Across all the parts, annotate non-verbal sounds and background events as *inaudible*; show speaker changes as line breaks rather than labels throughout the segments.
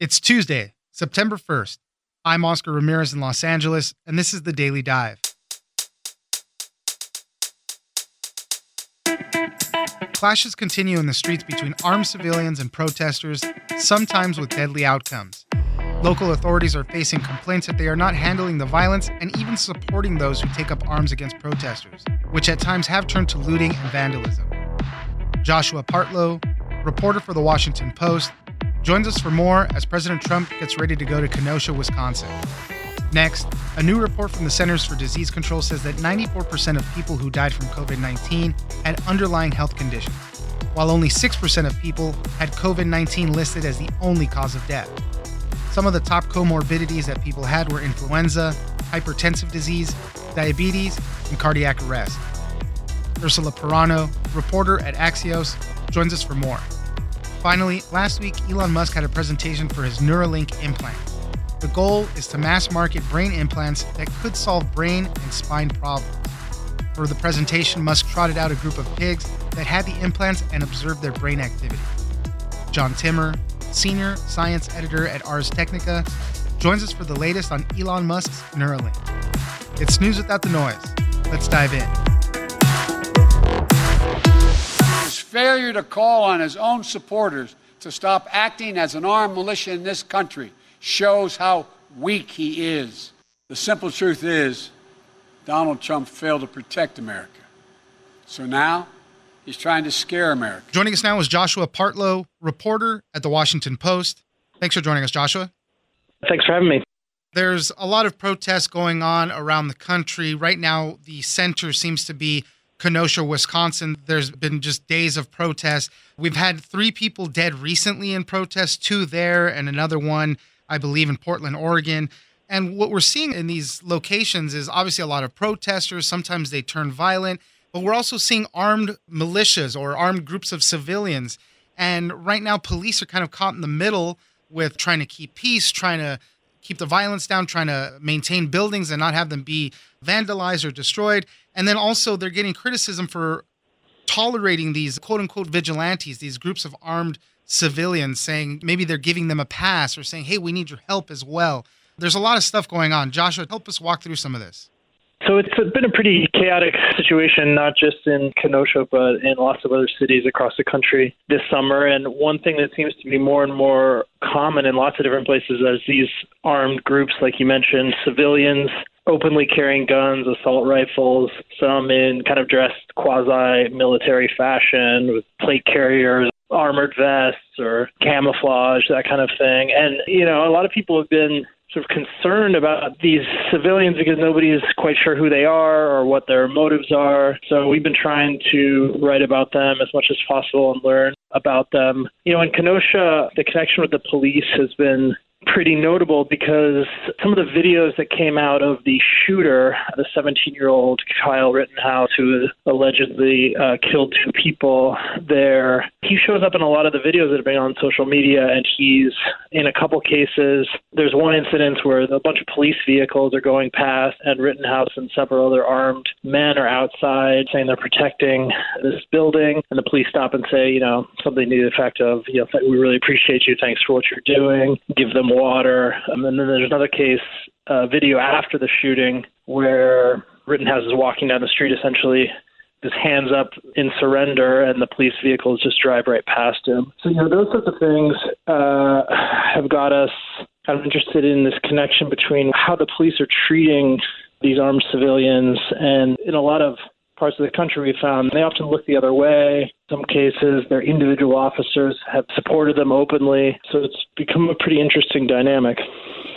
It's Tuesday, September 1st. I'm Oscar Ramirez in Los Angeles, and this is the Daily Dive. Clashes continue in the streets between armed civilians and protesters, sometimes with deadly outcomes. Local authorities are facing complaints that they are not handling the violence and even supporting those who take up arms against protesters, which at times have turned to looting and vandalism. Joshua Partlow, reporter for the Washington Post, joins us for more as President Trump gets ready to go to Kenosha, Wisconsin. Next, a new report from the Centers for Disease Control says that 94% of people who died from COVID 19 had underlying health conditions, while only 6% of people had COVID 19 listed as the only cause of death. Some of the top comorbidities that people had were influenza, hypertensive disease, diabetes, and cardiac arrest. Ursula Perano, reporter at Axios, joins us for more. Finally, last week, Elon Musk had a presentation for his Neuralink implant. The goal is to mass market brain implants that could solve brain and spine problems. For the presentation, Musk trotted out a group of pigs that had the implants and observed their brain activity. John Timmer, senior science editor at Ars Technica, joins us for the latest on Elon Musk's Neuralink. It's news without the noise. Let's dive in.
Failure to call on his own supporters to stop acting as an armed militia in this country shows how weak he is. The simple truth is, Donald Trump failed to protect America. So now he's trying to scare America.
Joining us now is Joshua Partlow, reporter at the Washington Post. Thanks for joining us, Joshua.
Thanks for having me.
There's a lot of protests going on around the country. Right now, the center seems to be Kenosha, Wisconsin. There's been just days of protests. We've had three people dead recently in protests, two there, and another one, I believe, in Portland, Oregon. And what we're seeing in these locations is obviously a lot of protesters. Sometimes they turn violent, but we're also seeing armed militias or armed groups of civilians. And right now, police are kind of caught in the middle with trying to keep peace, trying to keep the violence down, trying to maintain buildings and not have them be vandalized or destroyed. And then also, they're getting criticism for tolerating these quote unquote vigilantes, these groups of armed civilians, saying maybe they're giving them a pass or saying, hey, we need your help as well. There's a lot of stuff going on. Joshua, help us walk through some of this.
So it's been a pretty chaotic situation, not just in Kenosha, but in lots of other cities across the country this summer. And one thing that seems to be more and more common in lots of different places is these armed groups, like you mentioned, civilians openly carrying guns, assault rifles, some in kind of dressed quasi military fashion with plate carriers, armored vests, or camouflage, that kind of thing. And, you know, a lot of people have been sort of concerned about these civilians because nobody is quite sure who they are or what their motives are. So we've been trying to write about them as much as possible and learn about them. You know, in Kenosha, the connection with the police has been pretty notable because some of the videos that came out of the shooter, the 17 year old Kyle Rittenhouse, who allegedly uh, killed two people there, he shows up in a lot of the videos that have been on social media, and he's in a couple cases. There's one incident where a bunch of police vehicles are going past, and Rittenhouse and several other armed men are outside saying they're protecting this building, and the police stop and say, you know, something to the effect of, you know, we really appreciate you, thanks for what you're doing, give them water. Um, and then there's another case, uh, video after the shooting, where Rittenhouse is walking down the street essentially his hands up in surrender, and the police vehicles just drive right past him. So, you know, those sorts of things uh, have got us kind of interested in this connection between how the police are treating these armed civilians. And in a lot of parts of the country, we found they often look the other way. Some cases, their individual officers have supported them openly. So it's become a pretty interesting dynamic.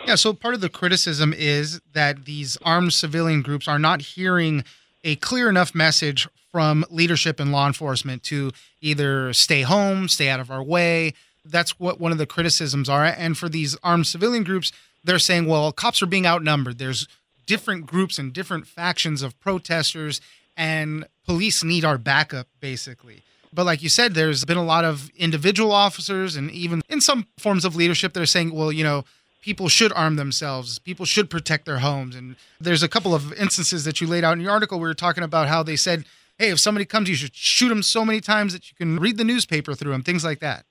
Yeah, so part of the criticism is that these armed civilian groups are not hearing a clear enough message from leadership and law enforcement to either stay home, stay out of our way. That's what one of the criticisms are. And for these armed civilian groups, they're saying, well, cops are being outnumbered. There's different groups and different factions of protesters, and police need our backup, basically. But like you said, there's been a lot of individual officers and even in some forms of leadership that are saying, well, you know, people should arm themselves. People should protect their homes. And there's a couple of instances that you laid out in your article. We were talking about how they said, hey, if somebody comes, you should shoot them so many times that you can read the newspaper through them, things like that.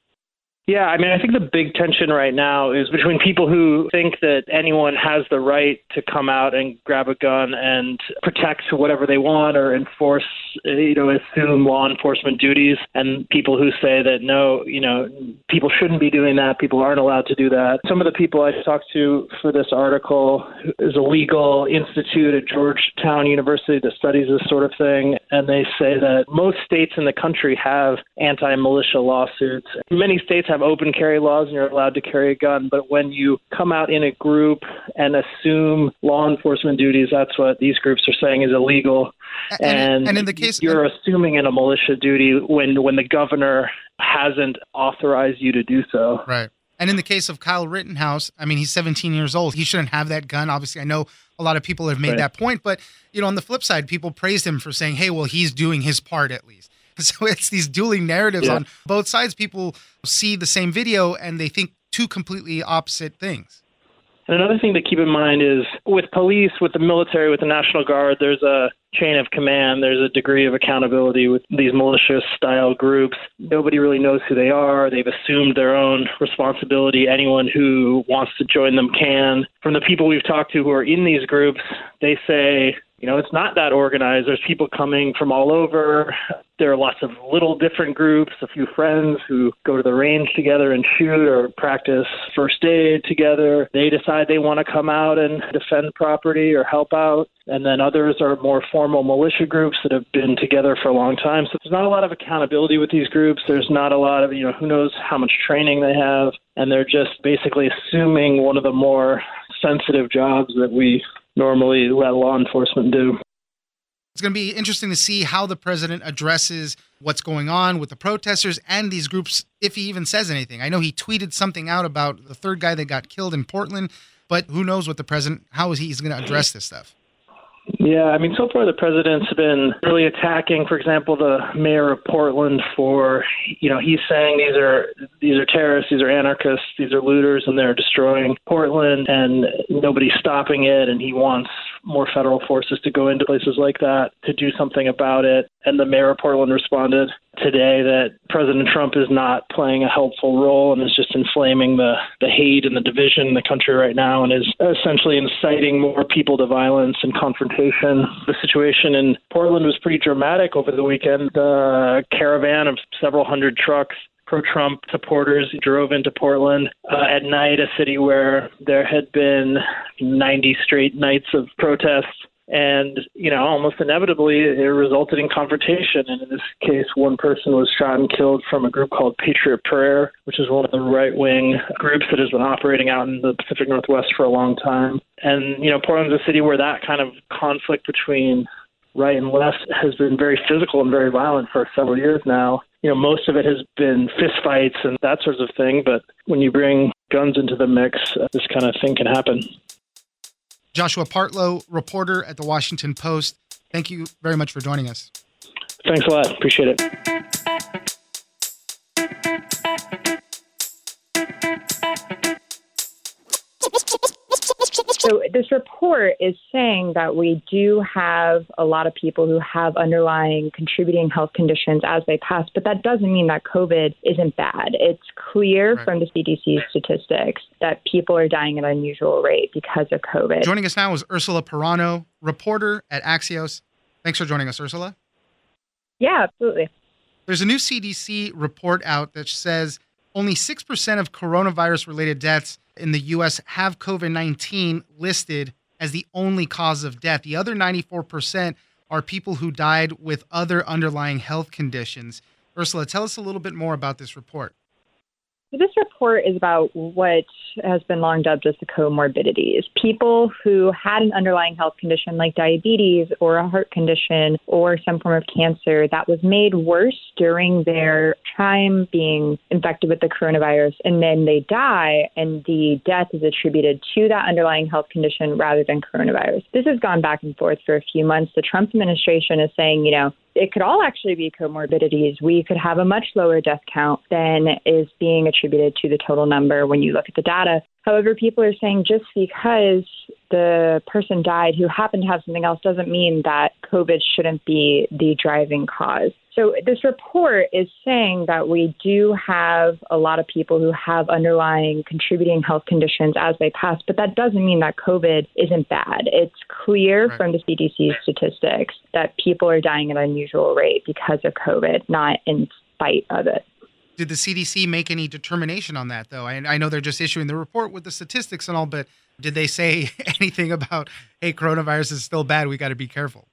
Yeah, I mean, I think the big tension right now is between people who think that anyone has the right to come out and grab a gun and protect whatever they want or enforce, you know, assume law enforcement duties, and people who say that no, you know, people shouldn't be doing that, people aren't allowed to do that. Some of the people I talked to for this article is a legal institute at Georgetown University that studies this sort of thing, and they say that most states in the country have anti militia lawsuits. Many states have have open carry laws and you're allowed to carry a gun, but when you come out in a group and assume law enforcement duties, that's what these groups are saying is illegal.
And, and, and in the case
you're assuming in a militia duty when when the governor hasn't authorized you to do so.
Right. And in the case of Kyle Rittenhouse, I mean, he's 17 years old. He shouldn't have that gun. Obviously, I know a lot of people have made right. that point, but you know, on the flip side, people praised him for saying, "Hey, well, he's doing his part at least." *laughs* So it's these dueling narratives yeah. on both sides. People see the same video and they think two completely opposite things.
And another thing to keep in mind is with police, with the military, with the National Guard, there's a chain of command. There's a degree of accountability with these malicious style groups. Nobody really knows who they are. They've assumed their own responsibility. Anyone who wants to join them can. From the people we've talked to who are in these groups, they say you know, it's not that organized. There's people coming from all over. There are lots of little different groups, a few friends who go to the range together and shoot or practice first aid together. They decide they want to come out and defend property or help out. And then others are more formal militia groups that have been together for a long time. So there's not a lot of accountability with these groups. There's not a lot of, you know, who knows how much training they have. And they're just basically assuming one of the more sensitive jobs that we normally let law enforcement do.
It's going to be interesting to see how the president addresses what's going on with the protesters and these groups, if he even says anything. I know he tweeted something out about the third guy that got killed in Portland, but who knows what the president, how is he he's going to address this stuff?
Yeah, I mean, so far the president's been really attacking, for example, the mayor of Portland for, you know, he's saying these are these are terrorists, these are anarchists, these are looters, and they're destroying Portland, and nobody's stopping it, and he wants more federal forces to go into places like that to do something about it. And the mayor of Portland responded today that President Trump is not playing a helpful role and is just inflaming the, the hate and the division in the country right now and is essentially inciting more people to violence and confrontation. The situation in Portland was pretty dramatic over the weekend. A caravan of several hundred trucks pro Trump supporters drove into Portland uh, at night, a city where there had been 90 straight nights of protests. And, you know, almost inevitably it resulted in confrontation. And in this case, one person was shot and killed from a group called Patriot Prayer, which is one of the right wing groups that has been operating out in the Pacific Northwest for a long time. And, you know, Portland's a city where that kind of conflict between right and left has been very physical and very violent for several years now you know, most of it has been fistfights and that sort of thing. But when you bring guns into the mix, uh, this kind of thing can happen.
Joshua Partlow, reporter at the Washington Post. Thank you very much for joining us.
Thanks a lot. Appreciate it.
So this report is saying that we do have a lot of people who have underlying contributing health conditions as they pass, but that doesn't mean that COVID isn't bad. It's clear right. from the CDC statistics that people are dying at an unusual rate because of COVID.
Joining us now is Ursula Perano, reporter at Axios. Thanks for joining us, Ursula.
Yeah, absolutely.
There's a new CDC report out that says only 6% of coronavirus related deaths in the US have COVID 19 listed as the only cause of death. The other 94% are people who died with other underlying health conditions. Ursula, tell us a little bit more about this report.
This report is about what has been long dubbed as the comorbidities. People who had an underlying health condition like diabetes or a heart condition or some form of cancer that was made worse during their time being infected with the coronavirus, and then they die, and the death is attributed to that underlying health condition rather than coronavirus. This has gone back and forth for a few months. The Trump administration is saying, you know, it could all actually be comorbidities. We could have a much lower death count than is being attributed to the total number when you look at the data. However, people are saying just because the person died who happened to have something else doesn't mean that COVID shouldn't be the driving cause. So, this report is saying that we do have a lot of people who have underlying contributing health conditions as they pass, but that doesn't mean that COVID isn't bad. It's clear right. from the CDC statistics that people are dying at an unusual rate because of COVID, not in spite of it.
Did the CDC make any determination on that, though? I, I know they're just issuing the report with the statistics and all, but did they say *laughs* anything about, hey, coronavirus is still bad, we got to be careful?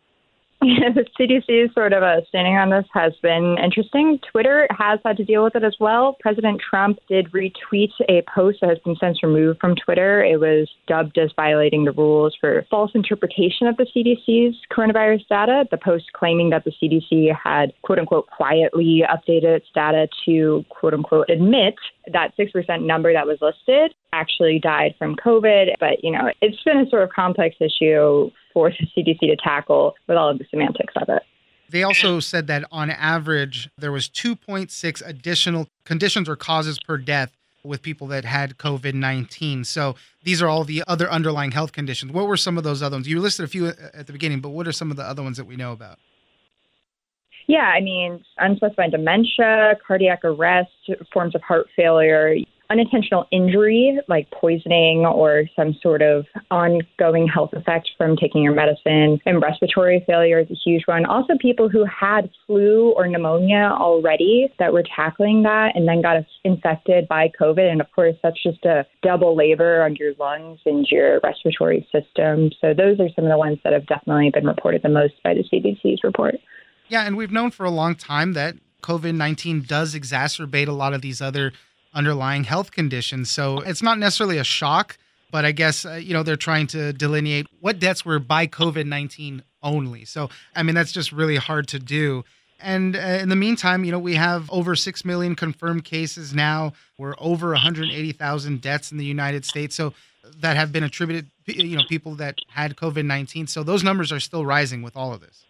*laughs*
the CDC's sort of a standing on this has been interesting. Twitter has had to deal with it as well. President Trump did retweet a post that has been since removed from Twitter. It was dubbed as violating the rules for false interpretation of the CDC's coronavirus data. The post claiming that the CDC had quote unquote quietly updated its data to quote unquote admit that 6% number that was listed actually died from COVID. But, you know, it's been a sort of complex issue for the CDC to tackle with all of the semantics of it.
They also said that on average, there was 2.6 additional conditions or causes per death with people that had COVID 19. So these are all the other underlying health conditions. What were some of those other ones? You listed a few uh, at the beginning, but what are some of the other ones that we know about?
Yeah, I mean, unspecified dementia, cardiac arrest, forms of heart failure, unintentional injury like poisoning or some sort of ongoing health effect from taking your medicine, and respiratory failure is a huge one. Also, people who had flu or pneumonia already that were tackling that and then got infected by COVID. And of course, that's just a double labor on your lungs and your respiratory system. So, those are some of the ones that have definitely been reported the most by the CDC's report.
Yeah, and we've known for a long time that COVID 19 does exacerbate a lot of these other underlying health conditions. So it's not necessarily a shock, but I guess, uh, you know, they're trying to delineate what deaths were by COVID 19 only. So, I mean, that's just really hard to do. And uh, in the meantime, you know, we have over 6 million confirmed cases now. We're over 180,000 deaths in the United States. So that have been attributed, you know, people that had COVID 19. So those numbers are still rising with all of this.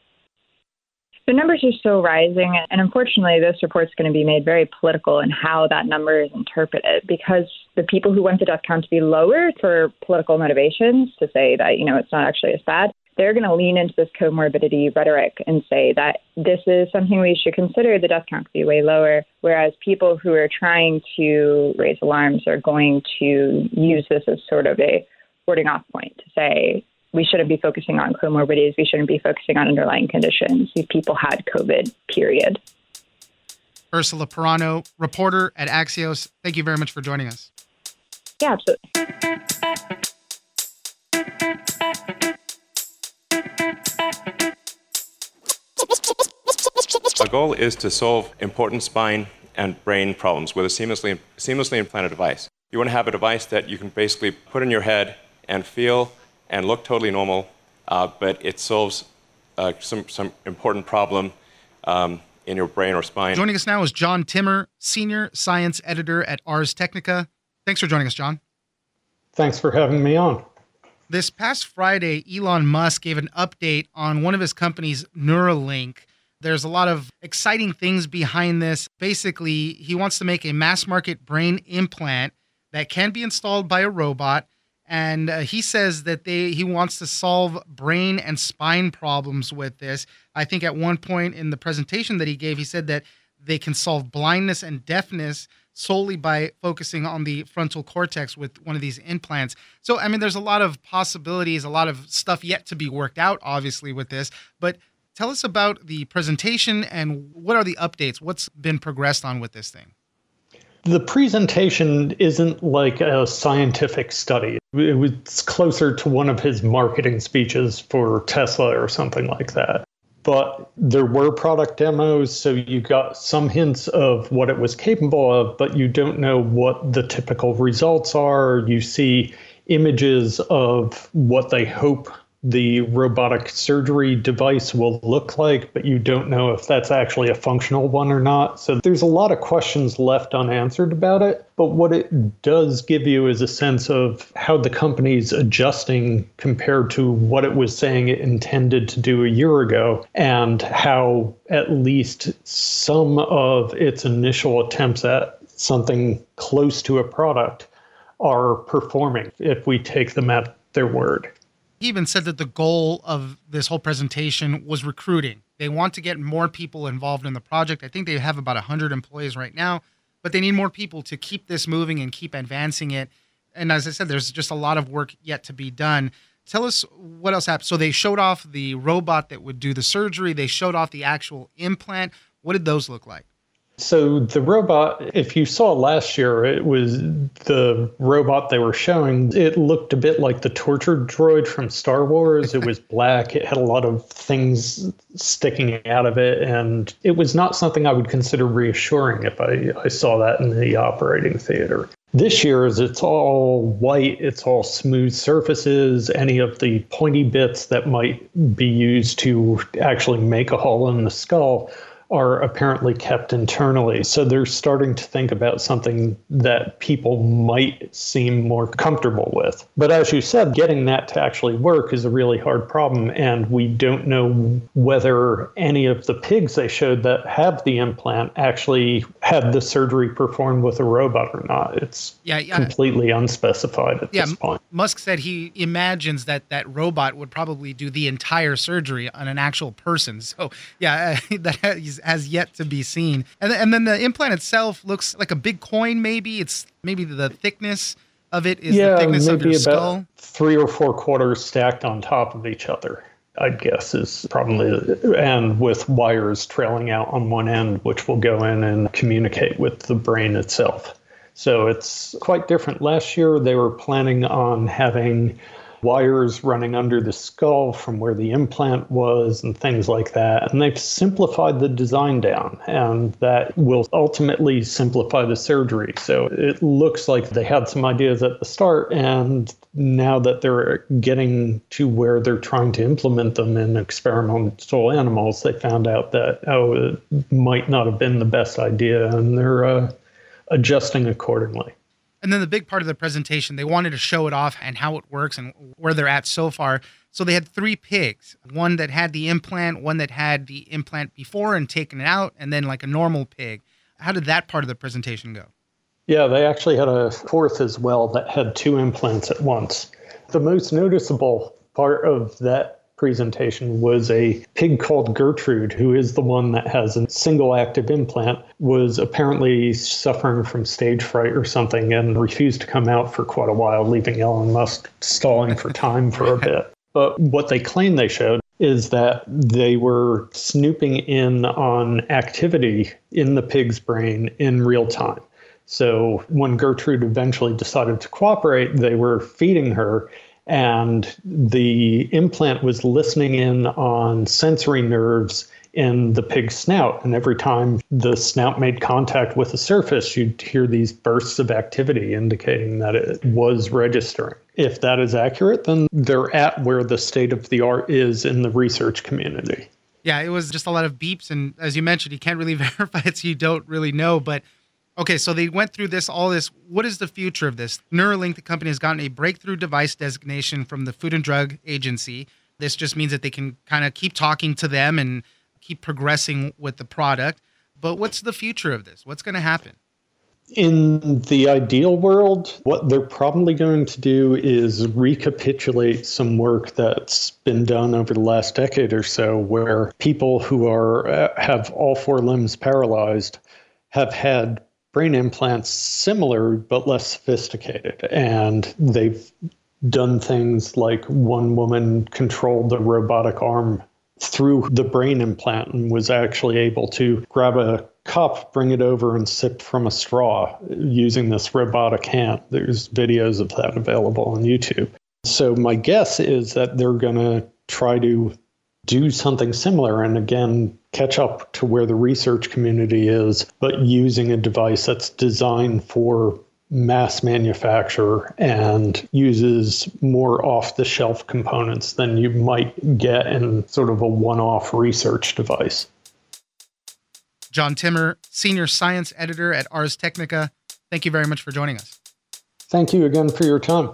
The numbers are still rising, and unfortunately, this report is going to be made very political in how that number is interpreted because the people who want the death count to be lower for political motivations to say that, you know, it's not actually as bad, they're going to lean into this comorbidity rhetoric and say that this is something we should consider the death count to be way lower. Whereas people who are trying to raise alarms are going to use this as sort of a warding off point to say, we shouldn't be focusing on comorbidities. We shouldn't be focusing on underlying conditions. These people had COVID, period.
Ursula Perano, reporter at Axios, thank you very much for joining us.
Yeah, absolutely.
Our goal is to solve important spine and brain problems with a seamlessly, seamlessly implanted device. You want to have a device that you can basically put in your head and feel and look totally normal, uh, but it solves uh, some, some important problem um, in your brain or spine.
Joining us now is John Timmer, Senior Science Editor at Ars Technica. Thanks for joining us, John.
Thanks for having me on.
This past Friday, Elon Musk gave an update on one of his companies, Neuralink. There's a lot of exciting things behind this. Basically, he wants to make a mass market brain implant that can be installed by a robot and uh, he says that they he wants to solve brain and spine problems with this. I think at one point in the presentation that he gave, he said that they can solve blindness and deafness solely by focusing on the frontal cortex with one of these implants. So I mean, there's a lot of possibilities, a lot of stuff yet to be worked out, obviously, with this. But tell us about the presentation and what are the updates? What's been progressed on with this thing?
The presentation isn't like a scientific study. It was closer to one of his marketing speeches for Tesla or something like that. But there were product demos, so you got some hints of what it was capable of, but you don't know what the typical results are. You see images of what they hope the robotic surgery device will look like, but you don't know if that's actually a functional one or not. So there's a lot of questions left unanswered about it. But what it does give you is a sense of how the company's adjusting compared to what it was saying it intended to do a year ago, and how at least some of its initial attempts at something close to a product are performing if we take them at their word.
He even said that the goal of this whole presentation was recruiting. They want to get more people involved in the project. I think they have about 100 employees right now, but they need more people to keep this moving and keep advancing it. And as I said, there's just a lot of work yet to be done. Tell us what else happened. So they showed off the robot that would do the surgery, they showed off the actual implant. What did those look like?
So the robot, if you saw last year, it was the robot they were showing. It looked a bit like the torture droid from Star Wars. It was black. It had a lot of things sticking out of it, and it was not something I would consider reassuring if I, I saw that in the operating theater. This year's it's all white, it's all smooth surfaces. Any of the pointy bits that might be used to actually make a hole in the skull are apparently kept internally. So they're starting to think about something that people might seem more comfortable with. But as you said, getting that to actually work is a really hard problem. And we don't know whether any of the pigs they showed that have the implant actually had the surgery performed with a robot or not. It's yeah, yeah. completely unspecified at yeah, this point.
Musk said he imagines that that robot would probably do the entire surgery on an actual person. So, yeah, *laughs* that has yet to be seen. And, and then the implant itself looks like a big coin, maybe. It's maybe the thickness of it is
yeah,
the thickness
of
your skull.
Three or four quarters stacked on top of each other. I'd guess is probably, and with wires trailing out on one end, which will go in and communicate with the brain itself. So it's quite different. Last year, they were planning on having wires running under the skull from where the implant was and things like that. And they've simplified the design down, and that will ultimately simplify the surgery. So it looks like they had some ideas at the start, and now that they're getting to where they're trying to implement them in experimental animals, they found out that, oh, it might not have been the best idea, and they're uh, adjusting accordingly.
And then the big part of the presentation, they wanted to show it off and how it works and where they're at so far. So they had three pigs one that had the implant, one that had the implant before and taken it out, and then like a normal pig. How did that part of the presentation go?
Yeah, they actually had a fourth as well that had two implants at once. The most noticeable part of that presentation was a pig called Gertrude, who is the one that has a single active implant, was apparently suffering from stage fright or something and refused to come out for quite a while, leaving Elon Musk stalling for time for a *laughs* bit. But what they claim they showed is that they were snooping in on activity in the pig's brain in real time. So when Gertrude eventually decided to cooperate, they were feeding her and the implant was listening in on sensory nerves in the pig's snout. And every time the snout made contact with the surface, you'd hear these bursts of activity indicating that it was registering. If that is accurate, then they're at where the state of the art is in the research community.
Yeah, it was just a lot of beeps. And as you mentioned, you can't really *laughs* verify it, so you don't really know. But Okay, so they went through this, all this. What is the future of this? Neuralink, the company, has gotten a breakthrough device designation from the Food and Drug Agency. This just means that they can kind of keep talking to them and keep progressing with the product. But what's the future of this? What's going to happen?
In the ideal world, what they're probably going to do is recapitulate some work that's been done over the last decade or so, where people who are uh, have all four limbs paralyzed have had brain implants similar but less sophisticated. And they've done things like one woman controlled the robotic arm through the brain implant and was actually able to grab a cup, bring it over, and sip from a straw using this robotic hand. There's videos of that available on YouTube. So, my guess is that they're going to try to do something similar and again catch up to where the research community is, but using a device that's designed for mass manufacture and uses more off the shelf components than you might get in sort of a one off research device.
John Timmer, Senior Science Editor at Ars Technica, thank you very much for joining us.
Thank you again for your time.